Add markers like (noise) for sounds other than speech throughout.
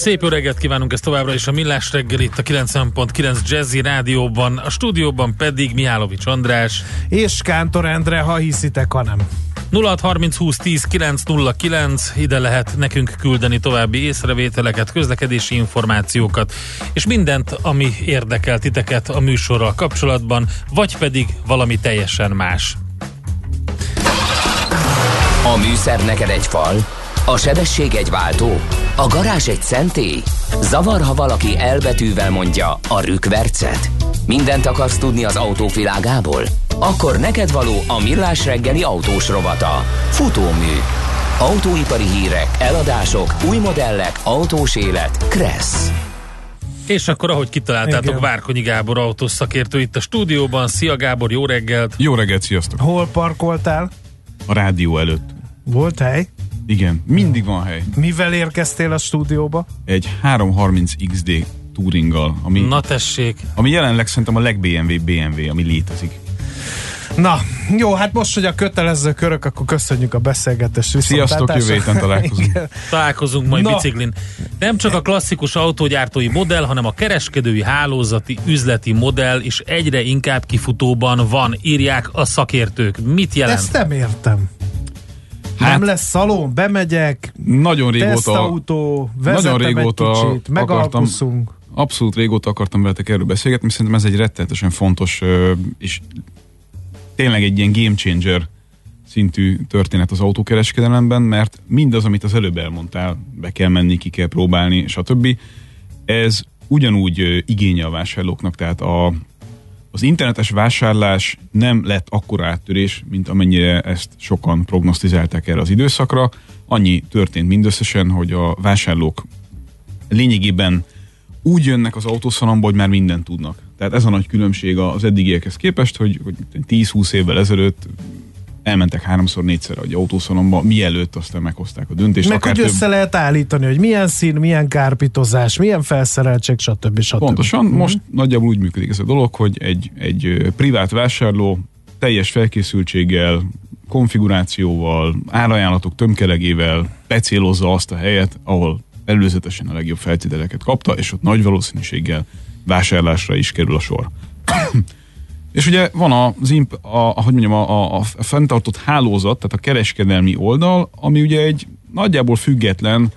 Szép öreget kívánunk ezt továbbra is a Millás reggel itt a 90.9 Jazzy Rádióban, a stúdióban pedig Mihálovics András. És Kántor Endre, ha hiszitek, ha nem. 0630 20 10 909, ide lehet nekünk küldeni további észrevételeket, közlekedési információkat, és mindent, ami érdekel titeket a műsorral kapcsolatban, vagy pedig valami teljesen más. A műszer neked egy fal, a sebesség egy váltó, a garázs egy szentély. Zavar, ha valaki elbetűvel mondja a rükvercet. Mindent akarsz tudni az autóvilágából? Akkor neked való a millás reggeli autós rovata. Futómű. Autóipari hírek, eladások, új modellek, autós élet. Kressz. És akkor, ahogy kitaláltátok, Igen. Várkonyi Gábor autós szakértő itt a stúdióban. Szia Gábor, jó reggelt! Jó reggelt, sziasztok! Hol parkoltál? A rádió előtt. Volt hely? Igen, mindig van hely. Mivel érkeztél a stúdióba? Egy 330 XD Touringgal, ami, Na tessék, ami jelenleg szerintem a leg-BMW BMW, ami létezik. Na, jó, hát most, hogy a kötelező körök, akkor köszönjük a beszélgetést. Sziasztok, jövő héten találkozunk. Igen. találkozunk majd Na. biciklin. Nem csak a klasszikus autógyártói modell, hanem a kereskedői hálózati üzleti modell is egyre inkább kifutóban van, írják a szakértők. Mit jelent? Ezt nem értem. Hát- nem lesz szalon, bemegyek, Nagyon régóta, tesztautó, vezetem nagyon régóta egy kicsit, megalkuszunk. abszolút régóta akartam veletek erről beszélgetni, szerintem ez egy rettenetesen fontos és tényleg egy ilyen game changer szintű történet az autókereskedelemben, mert mindaz, amit az előbb elmondtál, be kell menni, ki kell próbálni, stb. Ez ugyanúgy igénye a vásárlóknak, tehát a, az internetes vásárlás nem lett akkora áttörés, mint amennyire ezt sokan prognosztizálták erre az időszakra. Annyi történt mindösszesen, hogy a vásárlók lényegében úgy jönnek az autószalomba, hogy már mindent tudnak. Tehát ez a nagy különbség az eddigiekhez képest, hogy, hogy 10-20 évvel ezelőtt elmentek háromszor, négyszer egy autószalomba, mielőtt aztán meghozták a döntést. Meg akár hogy több- össze lehet állítani, hogy milyen szín, milyen kárpitozás, milyen felszereltség, stb. stb. Pontosan, Mhm. most nagyjából úgy működik ez a dolog, hogy egy, egy privát vásárló teljes felkészültséggel, konfigurációval, árajánlatok tömkelegével becélozza azt a helyet, ahol előzetesen a legjobb feltételeket kapta, és ott nagy valószínűséggel vásárlásra is kerül a sor. És ugye van az imp, a, ahogy mondjam, a, a, a fenntartott hálózat, tehát a kereskedelmi oldal, ami ugye egy nagyjából független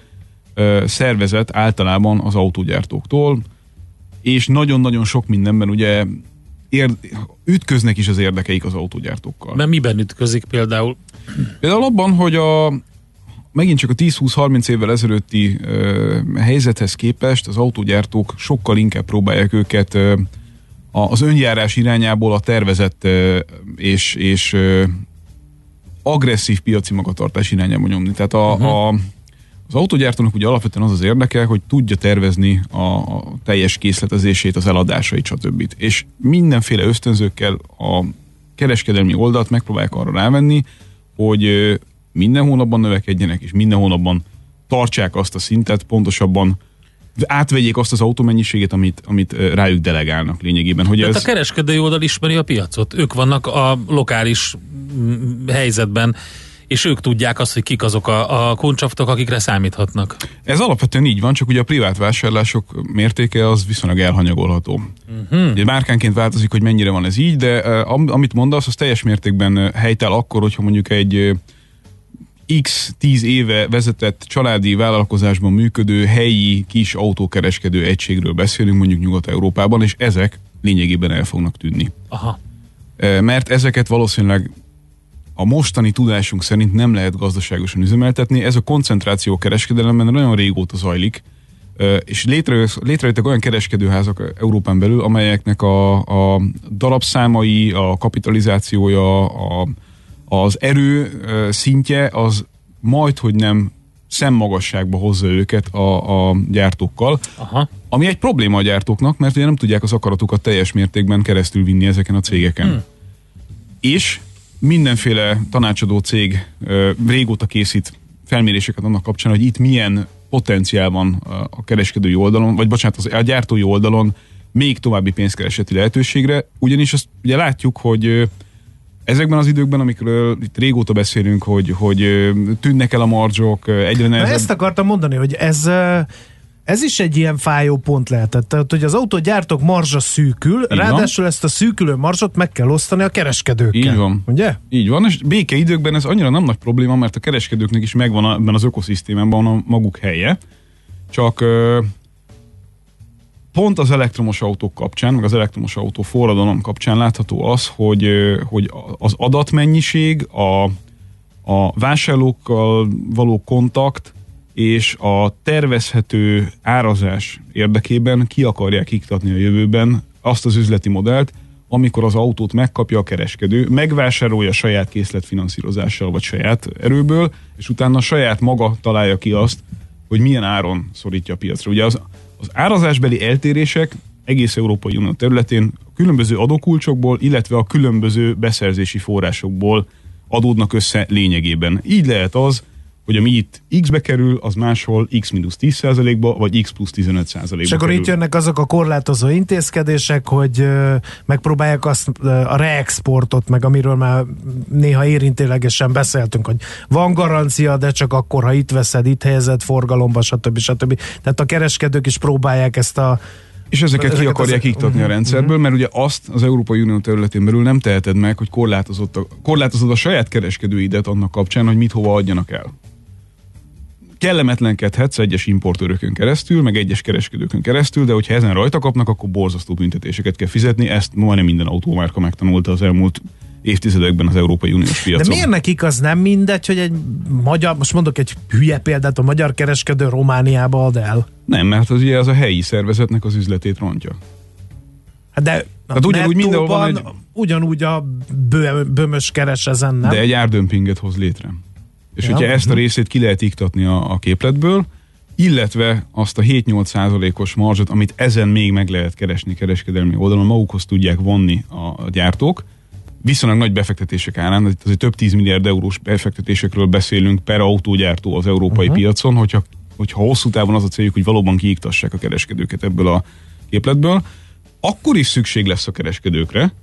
ö, szervezet általában az autógyártóktól, és nagyon-nagyon sok mindenben ugye ér, ütköznek is az érdekeik az autógyártókkal. Mert miben ütközik például? Például abban, hogy a megint csak a 10-20-30 évvel ezelőtti ö, helyzethez képest az autógyártók sokkal inkább próbálják őket ö, az önjárás irányából a tervezett és, és agresszív piaci magatartás irányába nyomni. Tehát a, uh-huh. a, az autógyártónak ugye alapvetően az az érdeke, hogy tudja tervezni a, a teljes készletezését, az eladásait, stb. És mindenféle ösztönzőkkel a kereskedelmi oldalt megpróbálják arra rávenni, hogy minden hónapban növekedjenek, és minden hónapban tartsák azt a szintet, pontosabban átvegyék azt az autómennyiséget, amit, amit rájuk delegálnak lényegében. Hogy Tehát ez, a kereskedői oldal ismeri a piacot. Ők vannak a lokális mm, helyzetben, és ők tudják azt, hogy kik azok a, a kuncsaftok, akikre számíthatnak. ez alapvetően így van, csak ugye a privát vásárlások mértéke az viszonylag elhanyagolható. Uh-huh. Ugye márkánként változik, hogy mennyire van ez így, de am, amit mondasz, az teljes mértékben ö, helytáll akkor, hogyha mondjuk egy x 10 éve vezetett családi vállalkozásban működő helyi kis autókereskedő egységről beszélünk mondjuk Nyugat-Európában, és ezek lényegében el fognak tűnni. Aha. Ö, Mert ezeket valószínűleg a mostani tudásunk szerint nem lehet gazdaságosan üzemeltetni. Ez a koncentráció kereskedelemben nagyon régóta zajlik, Ö, és létrejött, létrejöttek olyan kereskedőházak Európán belül, amelyeknek a, a darabszámai, a kapitalizációja, a, az erő szintje az majd, hogy nem szemmagasságba hozza őket a, a gyártókkal, Aha. ami egy probléma a gyártóknak, mert ugye nem tudják az akaratukat teljes mértékben keresztül vinni ezeken a cégeken. Hmm. És mindenféle tanácsadó cég ö, régóta készít felméréseket annak kapcsán, hogy itt milyen potenciál van a kereskedői oldalon, vagy bocsánat, az, a gyártói oldalon még további pénzkereseti lehetőségre, ugyanis azt ugye látjuk, hogy ezekben az időkben, amikor itt régóta beszélünk, hogy, hogy tűnnek el a marzsok, egyre Na nehezebb... ezt akartam mondani, hogy ez ez is egy ilyen fájó pont lehetett. Tehát, hogy az autógyártók marzsa szűkül, Így van. ráadásul ezt a szűkülő marzsot meg kell osztani a kereskedőkkel. Így van. Ugye? Így van, és békeidőkben ez annyira nem nagy probléma, mert a kereskedőknek is megvan ebben az ökoszisztémában a maguk helye, csak pont az elektromos autók kapcsán, meg az elektromos autó forradalom kapcsán látható az, hogy, hogy az adatmennyiség, a, a vásárlókkal való kontakt és a tervezhető árazás érdekében ki akarják iktatni a jövőben azt az üzleti modellt, amikor az autót megkapja a kereskedő, megvásárolja saját készletfinanszírozással vagy saját erőből, és utána saját maga találja ki azt, hogy milyen áron szorítja a piacra. Ugye az, az árazásbeli eltérések egész Európai Unió területén a különböző adókulcsokból, illetve a különböző beszerzési forrásokból adódnak össze lényegében. Így lehet az, hogy ami itt X-be kerül, az máshol X-10%-ba, vagy X plusz 15%-ba És akkor kerül. itt jönnek azok a korlátozó intézkedések, hogy ö, megpróbálják azt ö, a reexportot, meg amiről már néha érintőlegesen beszéltünk, hogy van garancia, de csak akkor, ha itt veszed, itt helyezed forgalomba, stb. stb. Tehát a kereskedők is próbálják ezt a És ezeket, ki Ezeket akarják az- iktatni a Mhm, rendszerből, mert ugye azt az Európai Unió területén belül nem teheted meg, hogy korlátozott a, korlátozod a saját kereskedőidet annak kapcsán, hogy mit hova adjanak el. Kellemetlenkedhetsz egyes importőrökön keresztül, meg egyes kereskedőkön keresztül, de hogyha ezen rajta kapnak, akkor borzasztó büntetéseket kell fizetni. Ezt majdnem minden autómárka megtanulta az elmúlt évtizedekben az Európai Uniós piacon. De miért nekik az nem mindegy, hogy egy magyar, most mondok egy hülye példát, a magyar kereskedő Romániába ad el? Nem, mert az ugye az a helyi szervezetnek az üzletét rontja. Hát de Tehát ugyanúgy mindenhol van egy- ugyanúgy a bő, bömös keres ezen, nem? De egy árdömpinget hoz létre. És Ja. hogyha ezt a részét ki lehet iktatni a, a képletből, illetve azt a 7-8 százalékos marzsot, amit ezen még meg lehet keresni kereskedelmi oldalon, magukhoz tudják vonni a, a gyártók, viszonylag nagy befektetések árán, itt azért több 10 milliárd eurós befektetésekről beszélünk per autógyártó az európai uh-huh. piacon, hogyha, hogyha hosszú távon az a céljuk, hogy valóban kiiktassák a kereskedőket ebből a képletből, akkor is szükség lesz a kereskedőkre,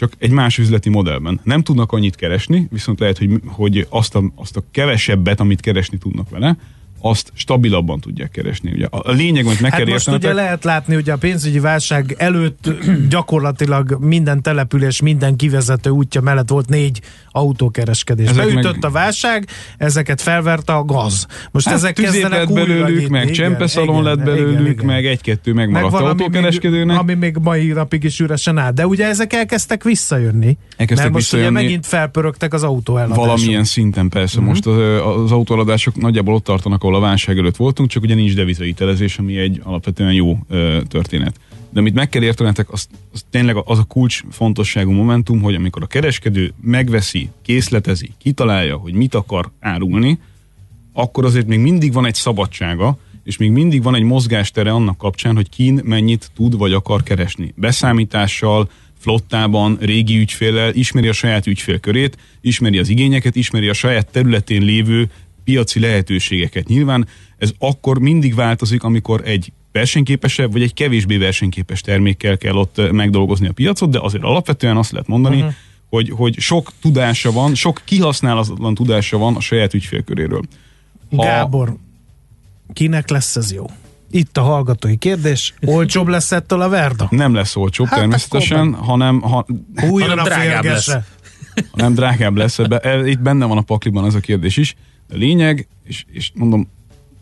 csak egy más üzleti modellben. Nem tudnak annyit keresni, viszont lehet, hogy, hogy azt, a, azt a kevesebbet, amit keresni tudnak vele, azt stabilabban tudják keresni. Ugye a, lényeg, amit meg Hát kell most ugye értenetek, lehet látni, hogy a pénzügyi válság előtt (clears throat) gyakorlatilag minden település, minden kivezető útja mellett volt négy autókereskedés. Ezek Beütött meg- a válság, ezeket felverte a gaz. Most hát ezek kezdenek lett belőlük, meg csempeszalon lett belőlük, igen, igen. meg egy-kettő Meg megmaradt még, autókereskedőnek. ami még mai napig is üresen áll. De ugye ezek elkezdtek visszajönni. Elkezdtek mert most visszajönni. ugye megint felpörögtek az autóeladások. Valamilyen szinten persze. Mhm. Uh-huh. Most az, az autóeladások nagyjából ott tartanak, ahol a válság előtt voltunk, csak ugye nincs devizahitelezés, ami egy alapvetően jó ö, történet. De amit meg kell értenetek, az, az tényleg az a kulcs fontosságú momentum, hogy amikor a kereskedő megveszi, készletezi, kitalálja, hogy mit akar árulni, akkor azért még mindig van egy szabadsága, és még mindig van egy mozgástere annak kapcsán, hogy kin mennyit tud vagy akar keresni. Beszámítással, flottában, régi ügyféllel, ismeri a saját ügyfélkörét, ismeri az igényeket, ismeri a saját területén lévő piaci lehetőségeket. Nyilván ez akkor mindig változik, amikor egy versenyképesebb, vagy egy kevésbé versenyképes termékkel kell ott megdolgozni a piacot, de azért alapvetően azt lehet mondani, uh-huh. hogy, hogy sok tudása van, sok kihasználatlan tudása van a saját ügyfélköréről. Ha- Gábor, kinek lesz ez jó? Itt a hallgatói kérdés. Olcsóbb lesz ettől a Verda? Nem lesz olcsóbb Hát természetesen, hanem ha, Újra Hanem drágább férgese. hanem drágább lesz. Ebbe, e- itt benne van a pakliban ez a kérdés is. A lényeg, és, és mondom,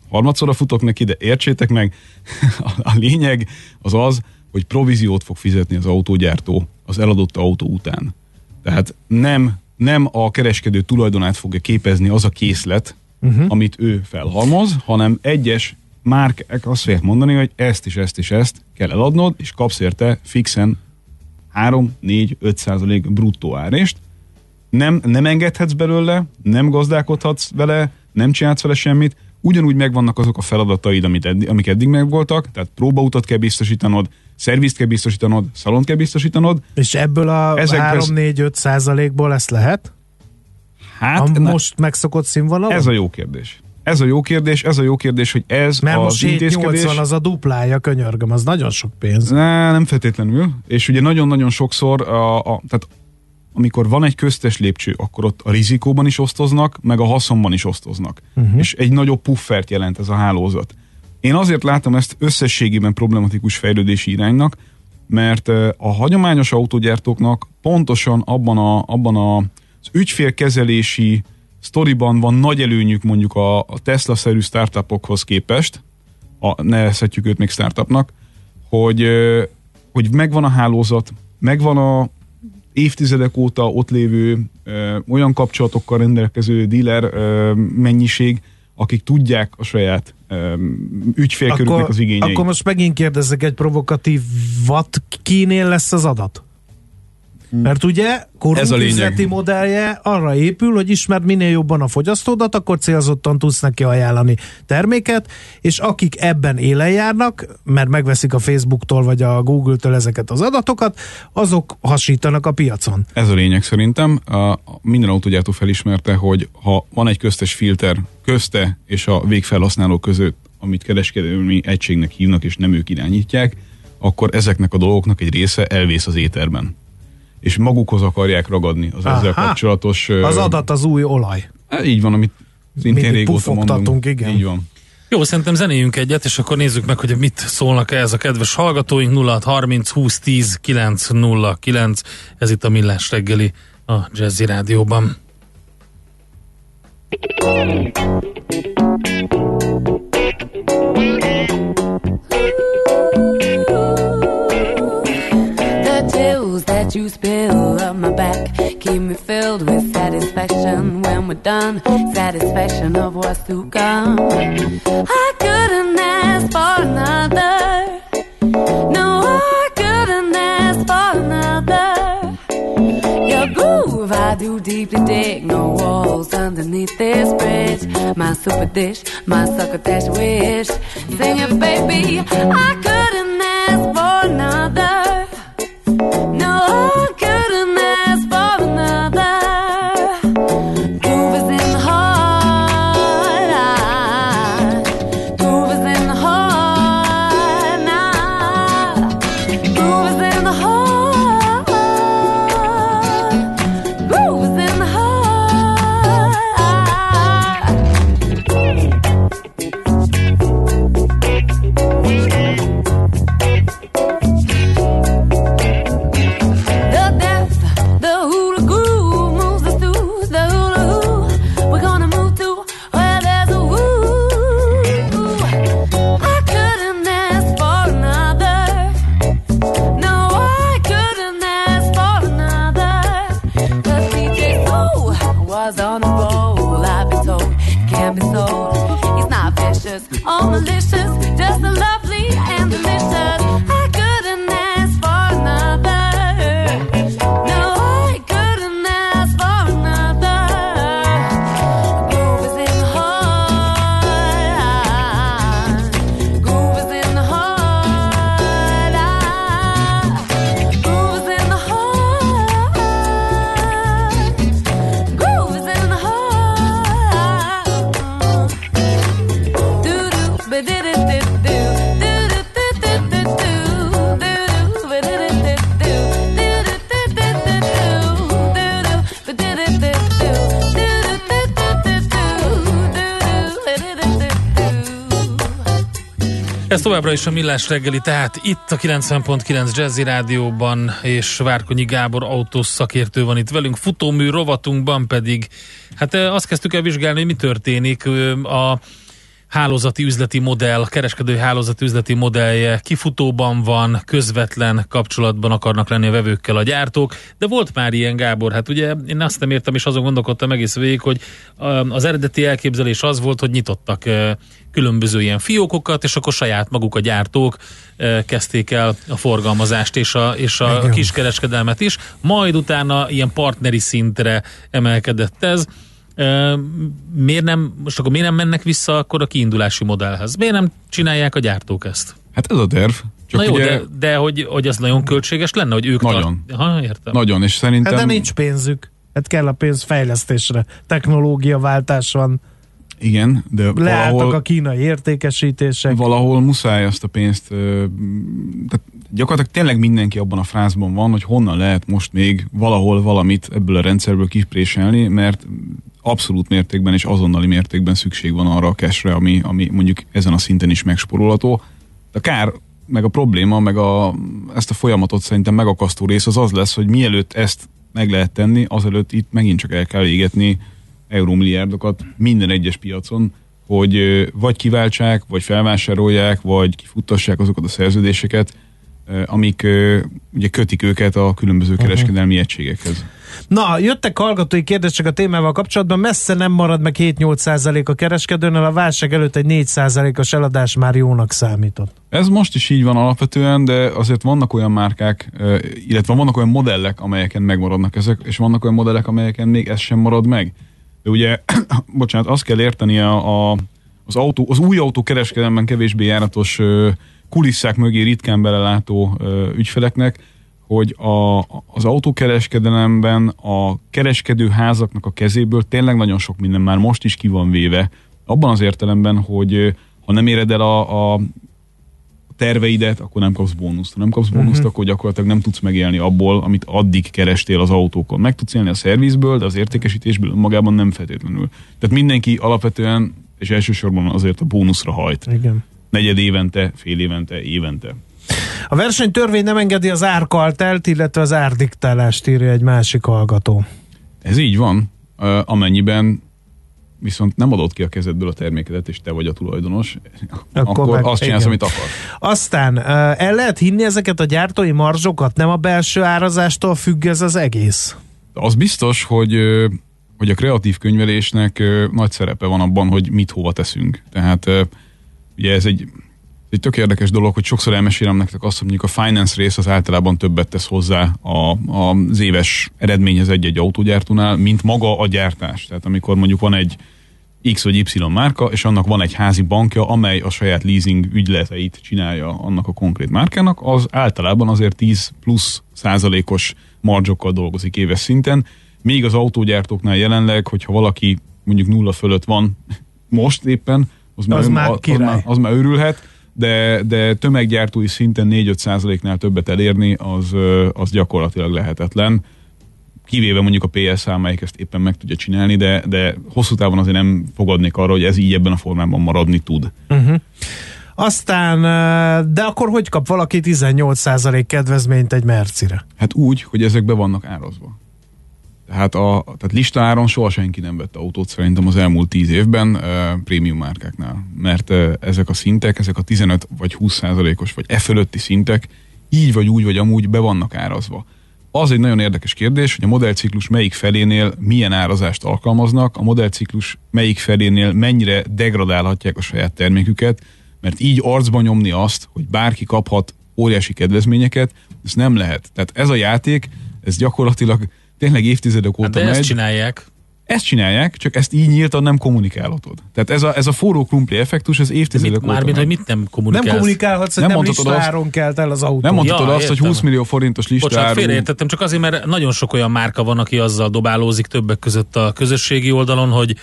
harmadszorra futok neki, de értsétek meg, (laughs) a, lényeg az az, hogy províziót fog fizetni az autógyártó az eladott autó után. Tehát nem, nem a kereskedő tulajdonát fogja képezni az a készlet, uh-huh. amit ő felhalmoz, hanem egyes márkák azt fogják mondani, hogy ezt is, ezt is, ezt kell eladnod, és kapsz érte fixen 3-4-5 százalék bruttó árést. Nem, nem engedhetsz belőle, nem gazdálkodhatsz vele, nem csinálsz vele semmit, ugyanúgy megvannak azok a feladataid, amit eddig, amik eddig megvoltak, tehát próbautat kell biztosítanod, szervizt kell biztosítanod, szalont kell biztosítanod. És ebből a Ezekhez- 3-4-5 százalékból ezt lehet? Hát a ne- most megszokott színvonalon? ez a jó kérdés. Ez a jó kérdés, ez a jó kérdés, hogy ez Mert az most intézkedés... 7-80 az a duplája, könyörgöm, az nagyon sok pénz. Ne, nem feltétlenül. És ugye nagyon-nagyon sokszor, a, a, tehát amikor van egy köztes lépcső, akkor ott a rizikóban is osztoznak, meg a haszonban is osztoznak. Uh-huh. És egy nagyobb puffert jelent ez a hálózat. Én azért látom ezt összességében problematikus fejlődési iránynak, mert a hagyományos autógyártóknak pontosan abban, a, abban a, az ügyfélkezelési sztoriban van nagy előnyük mondjuk a, a Tesla-szerű startupokhoz képest, a, nevezhetjük őt még startupnak, hogy, hogy megvan a hálózat, megvan a évtizedek óta ott lévő ö, olyan kapcsolatokkal rendelkező dealer ö, mennyiség, akik tudják a saját ügyfélkörüknek az igényeit. akkor most megint kérdezek egy provokatívat, kinél lesz az adat? Mert ugye korunk Ez a lényeg. üzleti modellje arra épül, hogy ismerd minél jobban a fogyasztódat, akkor célzottan tudsz neki ajánlani terméket, és akik ebben élen járnak, mert megveszik a Facebooktól vagy a Google-től ezeket az adatokat, azok hasítanak a piacon. Ez a lényeg szerintem. A, a minden autógyártó felismerte, hogy ha van egy köztes filter közte és a végfelhasználó között, amit kereskedelmi egységnek hívnak, és nem ők irányítják, akkor ezeknek a dolgoknak egy része elvész az éterben. És magukhoz akarják ragadni az ezzel Aha. kapcsolatos... ö, Az adat az új olaj. Így van, amit szintén régóta mondunk. igen. Így van. Jó, szerintem zenéjünk egyet, és akkor nézzük meg, hogy mit szólnak ez a kedves hallgatóink. 0630 20 10 909. Ez itt a Millás reggeli a Jazzy Rádióban. We're done. Satisfaction of what's to come. I couldn't ask for another. No, I couldn't ask for another. Your groove, I do deeply dig. No walls underneath this bridge. My super dish, my sucker dash wish. Sing it, baby. I couldn't ask for another. Továbbra is a Millás reggeli, tehát itt a 90.9 Jazzy Rádióban, és Várkonyi Gábor autós szakértő van itt velünk, futómű rovatunkban pedig, hát azt kezdtük el vizsgálni, hogy mi történik a hálózati üzleti modell, kereskedő hálózati üzleti modellje kifutóban van, közvetlen kapcsolatban akarnak lenni a vevőkkel a gyártók, de volt már ilyen Gábor, hát ugye én azt nem értem, és azon gondolkodtam egész végig, hogy az eredeti elképzelés az volt, hogy nyitottak különböző ilyen fiókokat, és akkor saját maguk a gyártók kezdték el a forgalmazást és a, és a kiskereskedelmet is, majd utána ilyen partneri szintre emelkedett ez, miért nem, most akkor miért nem mennek vissza akkor a kiindulási modellhez? Miért nem csinálják a gyártók ezt? Hát ez a terv. Csak Na jó, ugye... de, de hogy, hogy az nagyon költséges lenne, hogy ők... Nagyon. Tart... Ha, értem. Nagyon, és szerintem... Hát de nincs pénzük. Hát kell a pénz fejlesztésre. Technológiaváltás van. Igen, de Leálltak valahol, a kínai értékesítések. valahol muszáj azt a pénzt, tehát gyakorlatilag tényleg mindenki abban a frázban van, hogy honnan lehet most még valahol valamit ebből a rendszerből kipréselni, mert abszolút mértékben és azonnali mértékben szükség van arra a cashre, ami, ami mondjuk ezen a szinten is megsporolható. A kár, meg a probléma, meg a, ezt a folyamatot szerintem megakasztó rész az az lesz, hogy mielőtt ezt meg lehet tenni, azelőtt itt megint csak el kell égetni eurómilliárdokat minden egyes piacon, hogy vagy kiváltsák, vagy felvásárolják, vagy kifuttassák azokat a szerződéseket, amik ugye kötik őket a különböző kereskedelmi egységekhez. Na, jöttek hallgatói kérdések a témával kapcsolatban, messze nem marad meg 7-8 a kereskedőnél, a válság előtt egy 4% os eladás már jónak számított. Ez most is így van alapvetően, de azért vannak olyan márkák, illetve vannak olyan modellek, amelyeken megmaradnak ezek, és vannak olyan modellek, amelyeken még ez sem marad meg. De ugye, (clears throat) bocsánat, azt kell érteni a, a, az, autó, az új autó kereskedelemben kevésbé járatos kulisszák mögé ritkán belelátó ö, ügyfeleknek, hogy a, az autókereskedelemben a kereskedőházaknak a kezéből tényleg nagyon sok minden már most is ki van véve. Abban az értelemben, hogy ha nem éred el a, a terveidet, akkor nem kapsz bónuszt. Ha nem kapsz bónuszt, uh-huh. akkor gyakorlatilag nem tudsz megélni abból, amit addig kerestél az autókon. Meg tudsz élni a szervizből, de az értékesítésből magában nem feltétlenül. Tehát mindenki alapvetően, és elsősorban azért a bónuszra hajt. Igen. Negyed évente, fél évente, évente. A versenytörvény nem engedi az árkaltelt, illetve az árdiktálást írja egy másik hallgató. Ez így van, amennyiben viszont nem adod ki a kezedből a termékedet, és te vagy a tulajdonos, akkor, akkor meg- azt csinálsz, igen. amit akar. Aztán el lehet hinni ezeket a gyártói marzsokat, nem a belső árazástól függ ez az egész. Az biztos, hogy hogy a kreatív könyvelésnek nagy szerepe van abban, hogy mit hova teszünk. Tehát ugye ez egy, egy tök érdekes dolog, hogy sokszor elmesélem nektek azt, hogy mondjuk a finance rész az általában többet tesz hozzá a, a, az éves eredményhez egy-egy autógyártónál, mint maga a gyártás. Tehát amikor mondjuk van egy X vagy Y márka, és annak van egy házi bankja, amely a saját leasing ügyleteit csinálja annak a konkrét márkának, az általában azért 10 plusz százalékos marzsokkal dolgozik éves szinten, még az autógyártóknál jelenleg, hogyha valaki mondjuk nulla fölött van (laughs) most éppen, az, Az már az, az, király. már, az már örülhet, de, de tömeggyártói szinten 4-5 százaléknál többet elérni, az, az gyakorlatilag lehetetlen kivéve mondjuk a PSA, amelyik ezt éppen meg tudja csinálni, de, de hosszú távon azért nem fogadnék arra, hogy ez így ebben a formában maradni tud. Aztán, ö, de akkor hogy kap valaki 18% kedvezményt egy Mercire? Hát úgy, hogy ezek be vannak árazva. Tehát, a, tehát listaáron soha senki nem vett autót szerintem az elmúlt 10 évben uh, prémium márkáknál, mert uh, ezek a szintek, ezek a 15 vagy 20 százalékos vagy e fölötti szintek így vagy úgy vagy amúgy be vannak árazva. Az egy nagyon érdekes kérdés, hogy a modellciklus melyik felénél milyen árazást alkalmaznak, a modellciklus melyik felénél mennyire degradálhatják a saját terméküket, mert így arcba nyomni azt, hogy bárki kaphat óriási kedvezményeket, ez nem lehet. Tehát ez a játék, ez gyakorlatilag tényleg évtizedek Hát óta de ezt megy. csinálják. Ezt csinálják, csak ezt így nyíltan nem kommunikálhatod. Tehát ez a, ez a forró krumpli effektus, ez De évtizedek mit, óta mármint, hogy mit nem Nem kommunikálsz? kommunikálhatsz, hogy Nem nem, mondhatod listaáron kelt el az autó. Nem mondhatod Ja, azt, hogy értem. 20 millió forintos Bocsánat, listáról. félreértettem, csak azért, mert nagyon sok olyan márka van, aki azzal dobálózik többek között a közösségi oldalon, hogy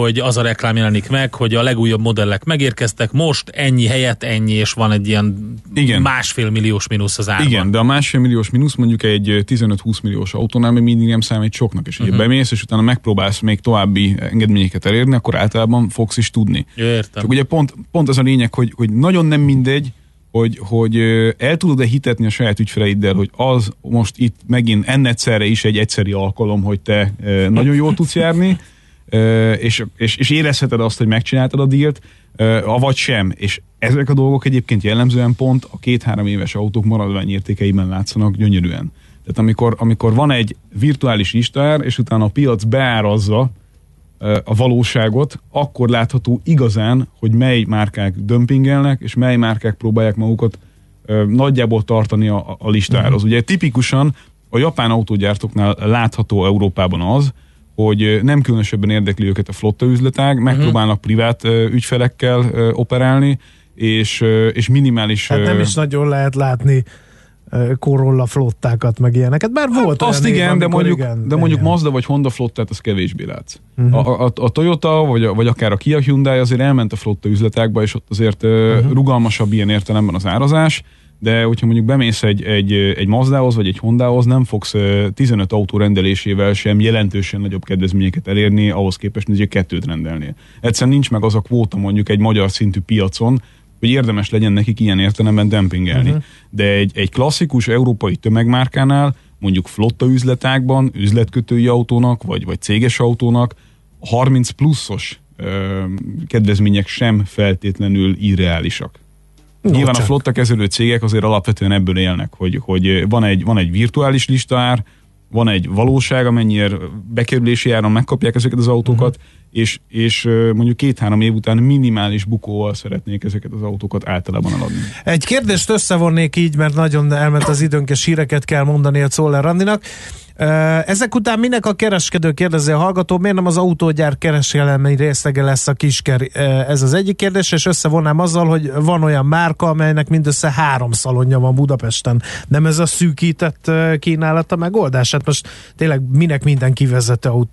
hogy az a reklám jelenik meg, hogy a legújabb modellek megérkeztek, most ennyi helyett ennyi, és van egy ilyen Igen. másfél milliós mínusz az árban. Igen, de a másfél milliós mínusz mondjuk egy 15-20 milliós autónál még mindig nem számít soknak, és uh-huh. bemész, és utána megpróbálsz még további engedményeket elérni, akkor általában fogsz is tudni. Értem. Csak ugye pont, pont az a lényeg, hogy, hogy nagyon nem mindegy, hogy, hogy el tudod-e hitetni a saját ügyfeleiddel, hogy az most itt megint ennegyszerre is egy egyszeri alkalom, hogy te nagyon jól tudsz járni, és, és, és érezheted azt, hogy megcsináltad a dílt, avagy sem. És ezek a dolgok egyébként jellemzően pont a két-három éves autók maradványértékeiben látszanak gyönyörűen. Tehát amikor, amikor van egy virtuális listár, és utána a piac beárazza a valóságot, akkor látható igazán, hogy mely márkák dömpingelnek, és mely márkák próbálják magukat nagyjából tartani a, a listához. Ugye tipikusan a japán autógyártóknál látható Európában az, hogy nem különösebben érdekli őket a flotta üzletág, megpróbálnak privát ügyfelekkel operálni, és, és minimális... Hát nem is nagyon lehet látni Corolla flottákat, meg ilyeneket. Bár hát volt Azt igen, év, de mondjuk, igen, de mondjuk igen. Mazda vagy Honda flottát, az kevésbé látsz. Uh-huh. A, a, a Toyota, vagy, a, vagy akár a Kia Hyundai azért elment a flotta üzletákba, és ott azért uh-huh. rugalmasabb ilyen értelemben az árazás, de hogyha mondjuk bemész egy, egy, egy Mazdához, vagy egy Hondához, nem fogsz 15 autó rendelésével sem jelentősen nagyobb kedvezményeket elérni, ahhoz képest, hogy kettőt rendelnél. Egyszerűen nincs meg az a kvóta mondjuk egy magyar szintű piacon, hogy érdemes legyen nekik ilyen értelemben dempingelni. Uh-huh. De egy, egy klasszikus európai tömegmárkánál, mondjuk flotta üzletákban, üzletkötői autónak, vagy, vagy céges autónak 30 pluszos ö, kedvezmények sem feltétlenül irreálisak. Nyilván csak. a flotta kezelő cégek azért alapvetően ebből élnek, hogy, hogy van, egy, van egy virtuális listaár, van egy valóság, amennyire bekerülési áron megkapják ezeket az autókat, uh-huh. És, és mondjuk két-három év után minimális bukóval szeretnék ezeket az autókat általában eladni. Egy kérdést összevonnék így, mert nagyon elment az időnk, és híreket kell mondani a Czoller Randinak. Ezek után minek a kereskedő kérdezi a hallgató, miért nem az autógyár kereskedelmi részlege lesz a kisker? Ez az egyik kérdés, és összevonnám azzal, hogy van olyan márka, amelynek mindössze három szalonja van Budapesten. Nem ez a szűkített kínálat a megoldás? Hát most tényleg minek minden kivezető autó?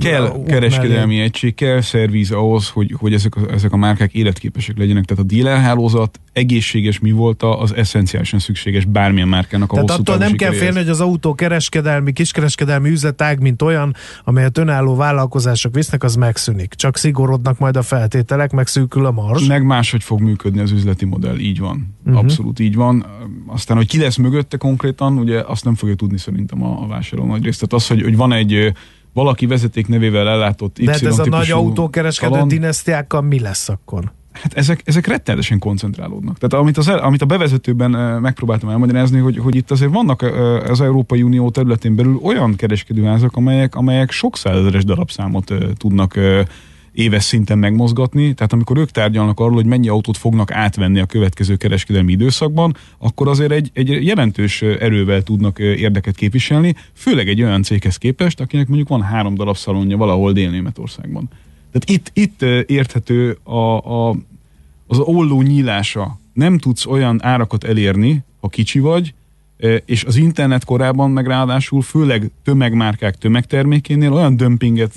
Kell kereskedelmi egység, kell szervíz ahhoz, hogy, hogy ezek, a, ezek a márkák életképesek legyenek. Tehát a dealer hálózat egészséges mi volt az eszenciálisan szükséges bármilyen márkának a Tehát hosszú attól nem kell félni, hogy az autó kereskedelmi, kiskereskedelmi üzletág, mint olyan, amelyet önálló vállalkozások visznek, az megszűnik. Csak szigorodnak majd a feltételek, megszűkül a mars. Meg máshogy fog működni az üzleti modell, így van. Uh-huh. Abszolút így van. Aztán, hogy ki lesz mögötte konkrétan, ugye azt nem fogja tudni szerintem a, a vásárló nagy részt. Tehát az, hogy, hogy van egy valaki vezeték nevével ellátott Y De hát ez a nagy autókereskedő szalon, dinasztiákkal mi lesz akkor? Hát ezek, ezek rettenetesen koncentrálódnak. Tehát amit, az, amit a bevezetőben megpróbáltam elmagyarázni, hogy, hogy itt azért vannak az Európai Unió területén belül olyan kereskedőházak, amelyek, amelyek sok százezeres darabszámot tudnak éves szinten megmozgatni, tehát amikor ők tárgyalnak arról, hogy mennyi autót fognak átvenni a következő kereskedelmi időszakban, akkor azért egy, egy jelentős erővel tudnak érdeket képviselni, főleg egy olyan céghez képest, akinek mondjuk van három darab szalonja valahol Dél-Németországban. Tehát itt, itt érthető a, a, az olló nyílása. Nem tudsz olyan árakat elérni, ha kicsi vagy, és az internet korában meg ráadásul főleg tömegmárkák tömegtermékénél olyan dömpinget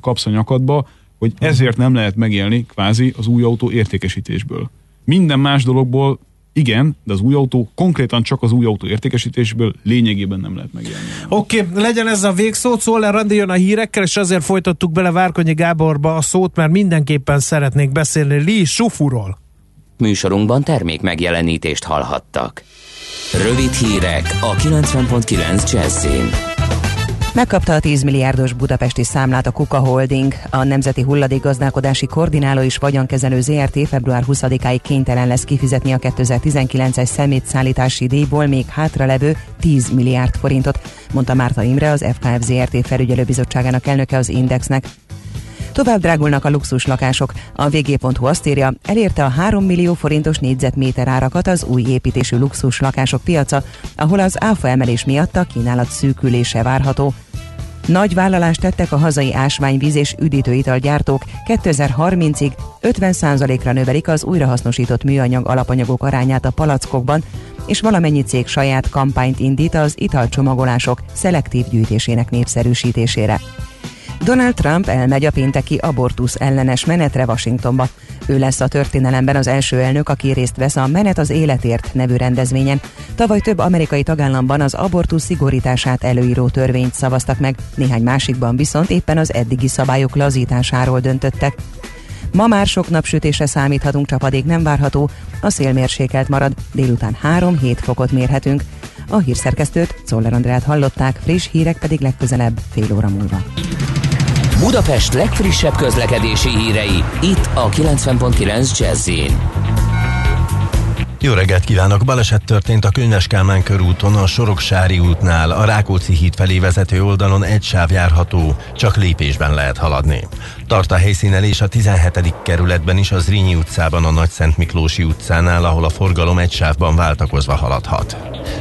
kapsz a nyakadba, hogy ezért nem lehet megélni kvázi az új autó értékesítésből. Minden más dologból igen, de az új autó, konkrétan csak az új autó értékesítésből lényegében nem lehet megélni. Oké, okay, legyen ez a végszó, Czoller Randi jön a hírekkel, és azért folytattuk bele Várkonyi Gáborba a szót, mert mindenképpen szeretnék beszélni Lee Sufuról. Műsorunkban termék megjelenítést hallhattak. Rövid hírek a 90.9 Jazzin. Megkapta a 10 milliárdos budapesti számlát a Kuka Holding. A Nemzeti Hulladékgazdálkodási Koordináló és Vagyonkezelő ZRT február 20-áig kénytelen lesz kifizetni a 2019-es szemétszállítási díjból még hátralevő 10 milliárd forintot, mondta Márta Imre, az FKF ZRT felügyelőbizottságának elnöke az Indexnek. Tovább drágulnak a luxus lakások. A vg.hu azt írja, elérte a 3 millió forintos négyzetméter árakat az új építésű luxus lakások piaca, ahol az áfa emelés miatt a kínálat szűkülése várható. Nagy vállalást tettek a hazai ásványvíz és üdítőitalgyártók. 2030-ig 50%-ra növelik az újrahasznosított műanyag alapanyagok arányát a palackokban, és valamennyi cég saját kampányt indít az italcsomagolások szelektív gyűjtésének népszerűsítésére. Donald Trump elmegy a pénteki abortusz ellenes menetre Washingtonba. Ő lesz a történelemben az első elnök, aki részt vesz a Menet az életért nevű rendezvényen. Tavaly több amerikai tagállamban az abortusz szigorítását előíró törvényt szavaztak meg, néhány másikban viszont éppen az eddigi szabályok lazításáról döntöttek. Ma már sok napsütésre számíthatunk, csapadék nem várható, a szélmérsékelt marad, délután 3-7 fokot mérhetünk. A hírszerkesztőt, Czoller Andrát hallották, friss hírek pedig legközelebb fél óra múlva. Budapest legfrissebb közlekedési hírei, itt a 90.9 jazz Jó reggelt kívánok! Baleset történt a Könyves Kálmán körúton, a Soroksári útnál, a Rákóczi híd felé vezető oldalon egy sáv járható, csak lépésben lehet haladni. Tart a helyszínen és a 17. kerületben is az Rínyi utcában a Nagy Szent Miklósi utcánál, ahol a forgalom egy sávban váltakozva haladhat.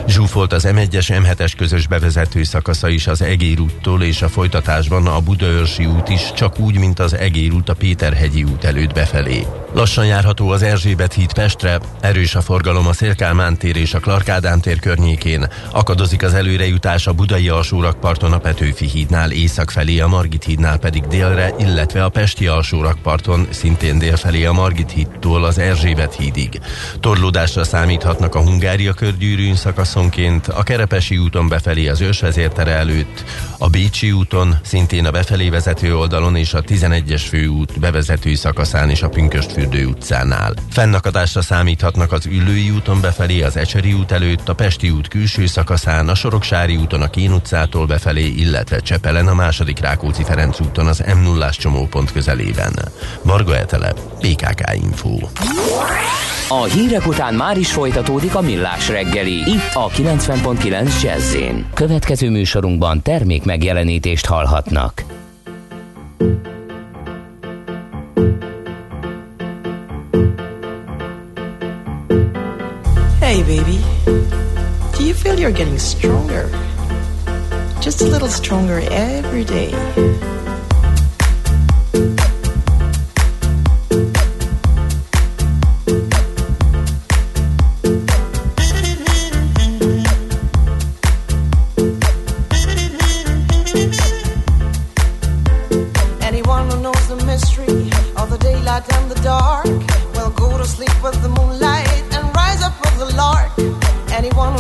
Zsúfolt az M1-es M7-es közös bevezető szakasza is az Egér úttól és a folytatásban a Budaörsi út is csak úgy, mint az Egér út a Péterhegyi út előtt befelé. Lassan járható az Erzsébet híd Pestre, erős a forgalom a Szélkálmán tér és a Clark tér környékén, akadozik az előrejutás a Budai alsórakparton a Petőfi hídnál észak felé, a Margit hídnál pedig délre, illetve a Pesti alsórakparton szintén dél felé a Margit hídtól az Erzsébet hídig. Torlódásra számíthatnak a Hungária körgyűrűn szakaszonként, a Kerepesi úton befelé az Ősvezértere előtt, a Bécsi úton, szintén a befelé vezető oldalon és a 11-es főút bevezető szakaszán és a Pünköstfürdő utcánál. Fennakadásra számíthatnak az Üllői úton befelé az Ecseri út előtt, a Pesti út külső szakaszán, a Soroksári úton a Kén utcától befelé, illetve Csepelen a második Rákóczi Ferenc úton az m 0 csomópont közelében. Varga Etele, PKK Info. A hírek után már is folytatódik a millás reggeli, itt a 90.9 jazz Következő műsorunkban termék megjelenítést hallhatnak. Hey baby, do you feel you're getting stronger? Just a little stronger every day.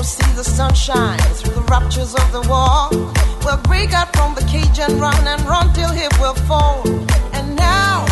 will see the sunshine through the ruptures of the wall. We'll break out from the cage and run and run till he will fall. And now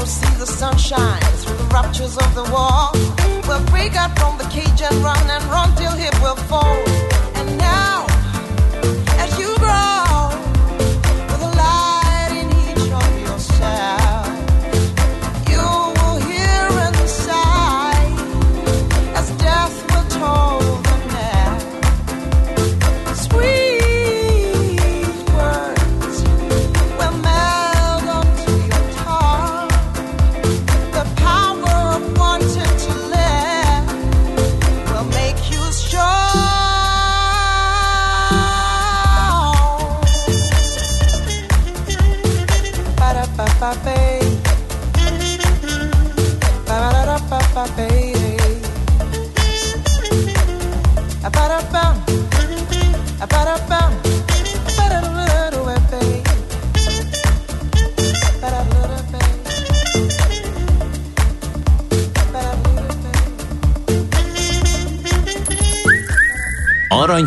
will see the sunshine through the ruptures of the wall. We'll break out from the cage and run and run till it will fall. And now.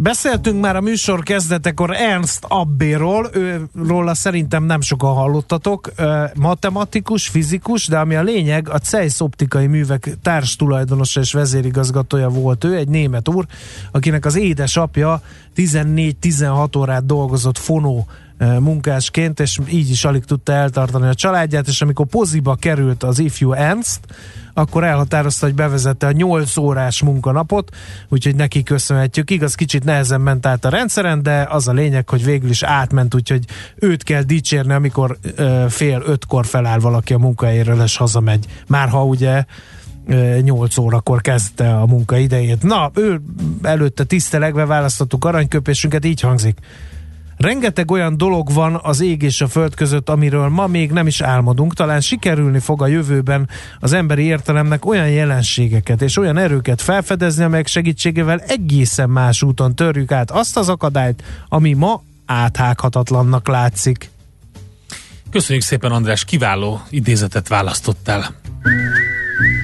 Beszéltünk már a műsor kezdetekor Ernst Abbéról, őróla szerintem nem sokan hallottatok, matematikus, fizikus, de ami a lényeg, a Zeiss optikai művek társ tulajdonosa és vezérigazgatója volt ő, egy német úr, akinek az édesapja 14-16 órát dolgozott fonó munkásként, és így is alig tudta eltartani a családját, és amikor poziba került az ifjú Ernst, akkor elhatározta, hogy bevezette a 8 órás munkanapot, úgyhogy neki köszönhetjük. Igaz, kicsit nehezen ment át a rendszeren, de az a lényeg, hogy végül is átment, úgyhogy őt kell dicsérni, amikor ö, fél ötkor feláll valaki a munkahelyéről, és hazamegy. Már ha ugye 8 órakor kezdte a munkaidejét. Na, ő előtte tisztelegve választottuk aranyköpésünket, így hangzik. Rengeteg olyan dolog van az ég és a föld között, amiről ma még nem is álmodunk. Talán sikerülni fog a jövőben az emberi értelemnek olyan jelenségeket és olyan erőket felfedezni, amelyek segítségével egészen más úton törjük át azt az akadályt, ami ma áthághatatlannak látszik. Köszönjük szépen, András, kiváló idézetet választottál.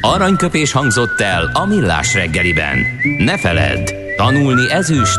Aranyköpés hangzott el a millás reggeliben. Ne feledd, tanulni ezüst,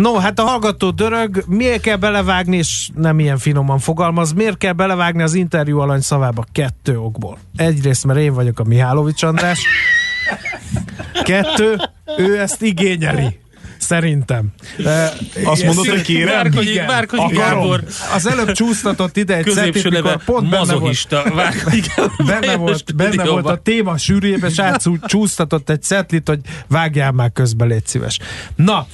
No, hát a hallgató dörög, miért kell belevágni, és nem ilyen finoman fogalmaz, miért kell belevágni az interjú alany szavába? Kettő okból. Egyrészt, mert én vagyok a Mihálovics András. Kettő, ő ezt igényeli. Szerintem. Azt mondod, hogy kérem? Várkonyi, Várkonyi Gábor. Az előbb csúsztatott ide egy neve mikor pont benne volt, mazohista. Várkonyi (laughs) Gábor benne volt, benne volt a téma sűrűjébe, és átcsúsztatott egy szetlit, hogy vágjál már közbe, légy szíves. Na,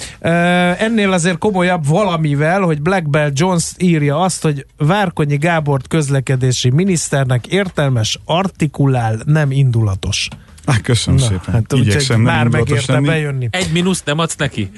ennél azért komolyabb valamivel, hogy Black Belt Jones írja azt, hogy Várkonyi Gábort közlekedési miniszternek értelmes, artikulál, nem indulatos. Á, köszönöm Na, szépen. hát Igyekszem nem már megérte lenni. bejönni. Egy mínusz nem adsz neki?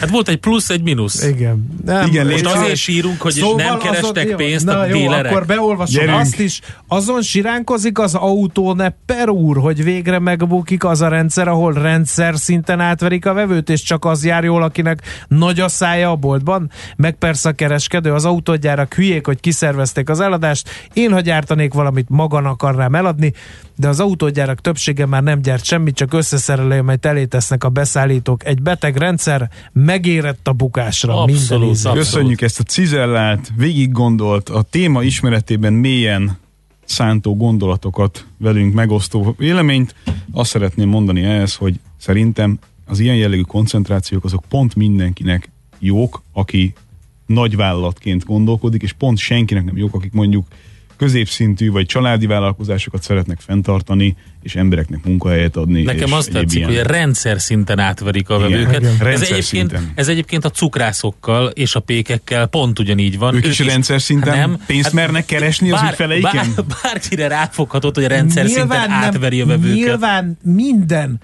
Hát volt egy plusz, egy mínusz. Igen. Nem, Igen, Most légy azért sírunk, hogy nem Szóval kerestek azon- pénzt Na a jó, dílerek. akkor beolvasom Gyerünk. azt is. Azon siránkozik az autónepper úr, hogy végre megbukik az a rendszer, ahol rendszer szinten átverik a vevőt, és csak az jár jól, akinek nagy a szája a boltban. Meg persze a kereskedő, az autógyárak hülyék, hogy kiszervezték az eladást. Én, ha gyártanék valamit, magan akarnám eladni, de az autógyárak többsége már nem gyárt semmit, csak összeszerelő, amelyet elétesznek a beszállítók. Egy beteg rendszer megérett a bukásra. Abszolút, minden abszolút. Köszönjük ezt a cizellált, végig gondolt, a téma ismeretében mélyen szántó gondolatokat velünk megosztó véleményt. Azt szeretném mondani ehhez, hogy szerintem az ilyen jellegű koncentrációk azok pont mindenkinek jók, aki nagyvállalatként gondolkodik, és pont senkinek nem jók, akik mondjuk középszintű vagy családi vállalkozásokat szeretnek fenntartani, és embereknek munkahelyet adni. Nekem azt tetszik, ilyen- hogy rendszer szinten átverik a vevőket. Ez Rendszer egyébként, szinten. ez egyébként a cukrászokkal és a pékekkel pont ugyanígy van. Ők is rendszer szinten Hát pénzt mernek keresni az ügyfeleiken? Bár, bárkire ráfoghatod, hogy a rendszer szinten átveri a vevőket. Nyilván minden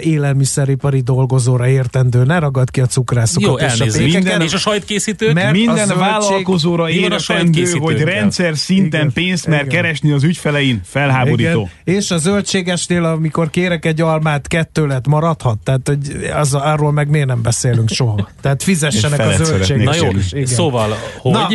élelmiszeripari dolgozóra értendő, ne ragad ki a cukrászokat Jó, és a pékeket. Minden, és a sajtkészítők? Mert- Minden a vállalkozóra értendő, hogy rendszer szinten Igen, pénzt mer igen. keresni az ügyfelein, felháborító. Igen. És a zöldségesnél, amikor kérek egy almát, kettő lett maradhat. Tehát hogy az, arról meg miért nem beszélünk soha. Tehát fizessenek a felet zöldséges. szeretnék Na jó. Igen. szóval, hogy? Na,